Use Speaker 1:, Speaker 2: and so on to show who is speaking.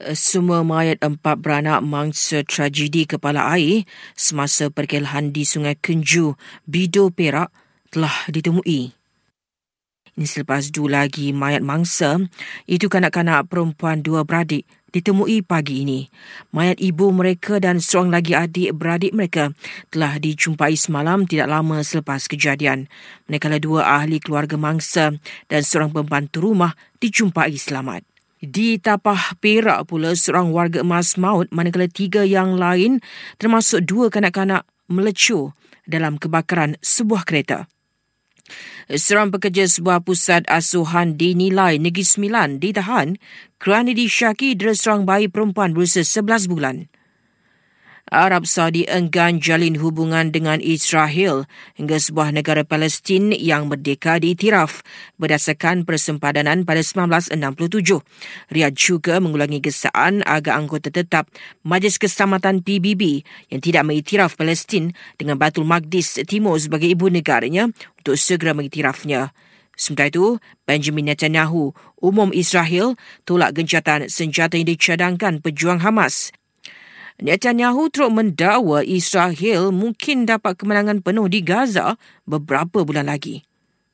Speaker 1: Eh, semua mayat empat beranak mangsa tragedi kepala air semasa perkelahan di Sungai Kenju, Bido Perak telah ditemui. Ini selepas dua lagi mayat mangsa, itu kanak-kanak perempuan dua beradik ditemui pagi ini. Mayat ibu mereka dan seorang lagi adik-beradik mereka telah dijumpai semalam tidak lama selepas kejadian. Mereka dua ahli keluarga mangsa dan seorang pembantu rumah dijumpai selamat. Di Tapah Perak pula seorang warga emas maut manakala tiga yang lain termasuk dua kanak-kanak melecur dalam kebakaran sebuah kereta. Seorang pekerja sebuah pusat asuhan dinilai Negeri Sembilan ditahan kerana disyaki dera seorang bayi perempuan berusia 11 bulan. Arab Saudi enggan jalin hubungan dengan Israel hingga sebuah negara Palestin yang merdeka diiktiraf berdasarkan persempadanan pada 1967. Riyadh juga mengulangi gesaan agar anggota tetap Majlis Keselamatan PBB yang tidak mengiktiraf Palestin dengan Batul Maqdis Timur sebagai ibu negaranya untuk segera mengiktirafnya. Sementara itu, Benjamin Netanyahu, umum Israel, tolak gencatan senjata yang dicadangkan pejuang Hamas. Netanyahu terus mendakwa Israel mungkin dapat kemenangan penuh di Gaza beberapa bulan lagi.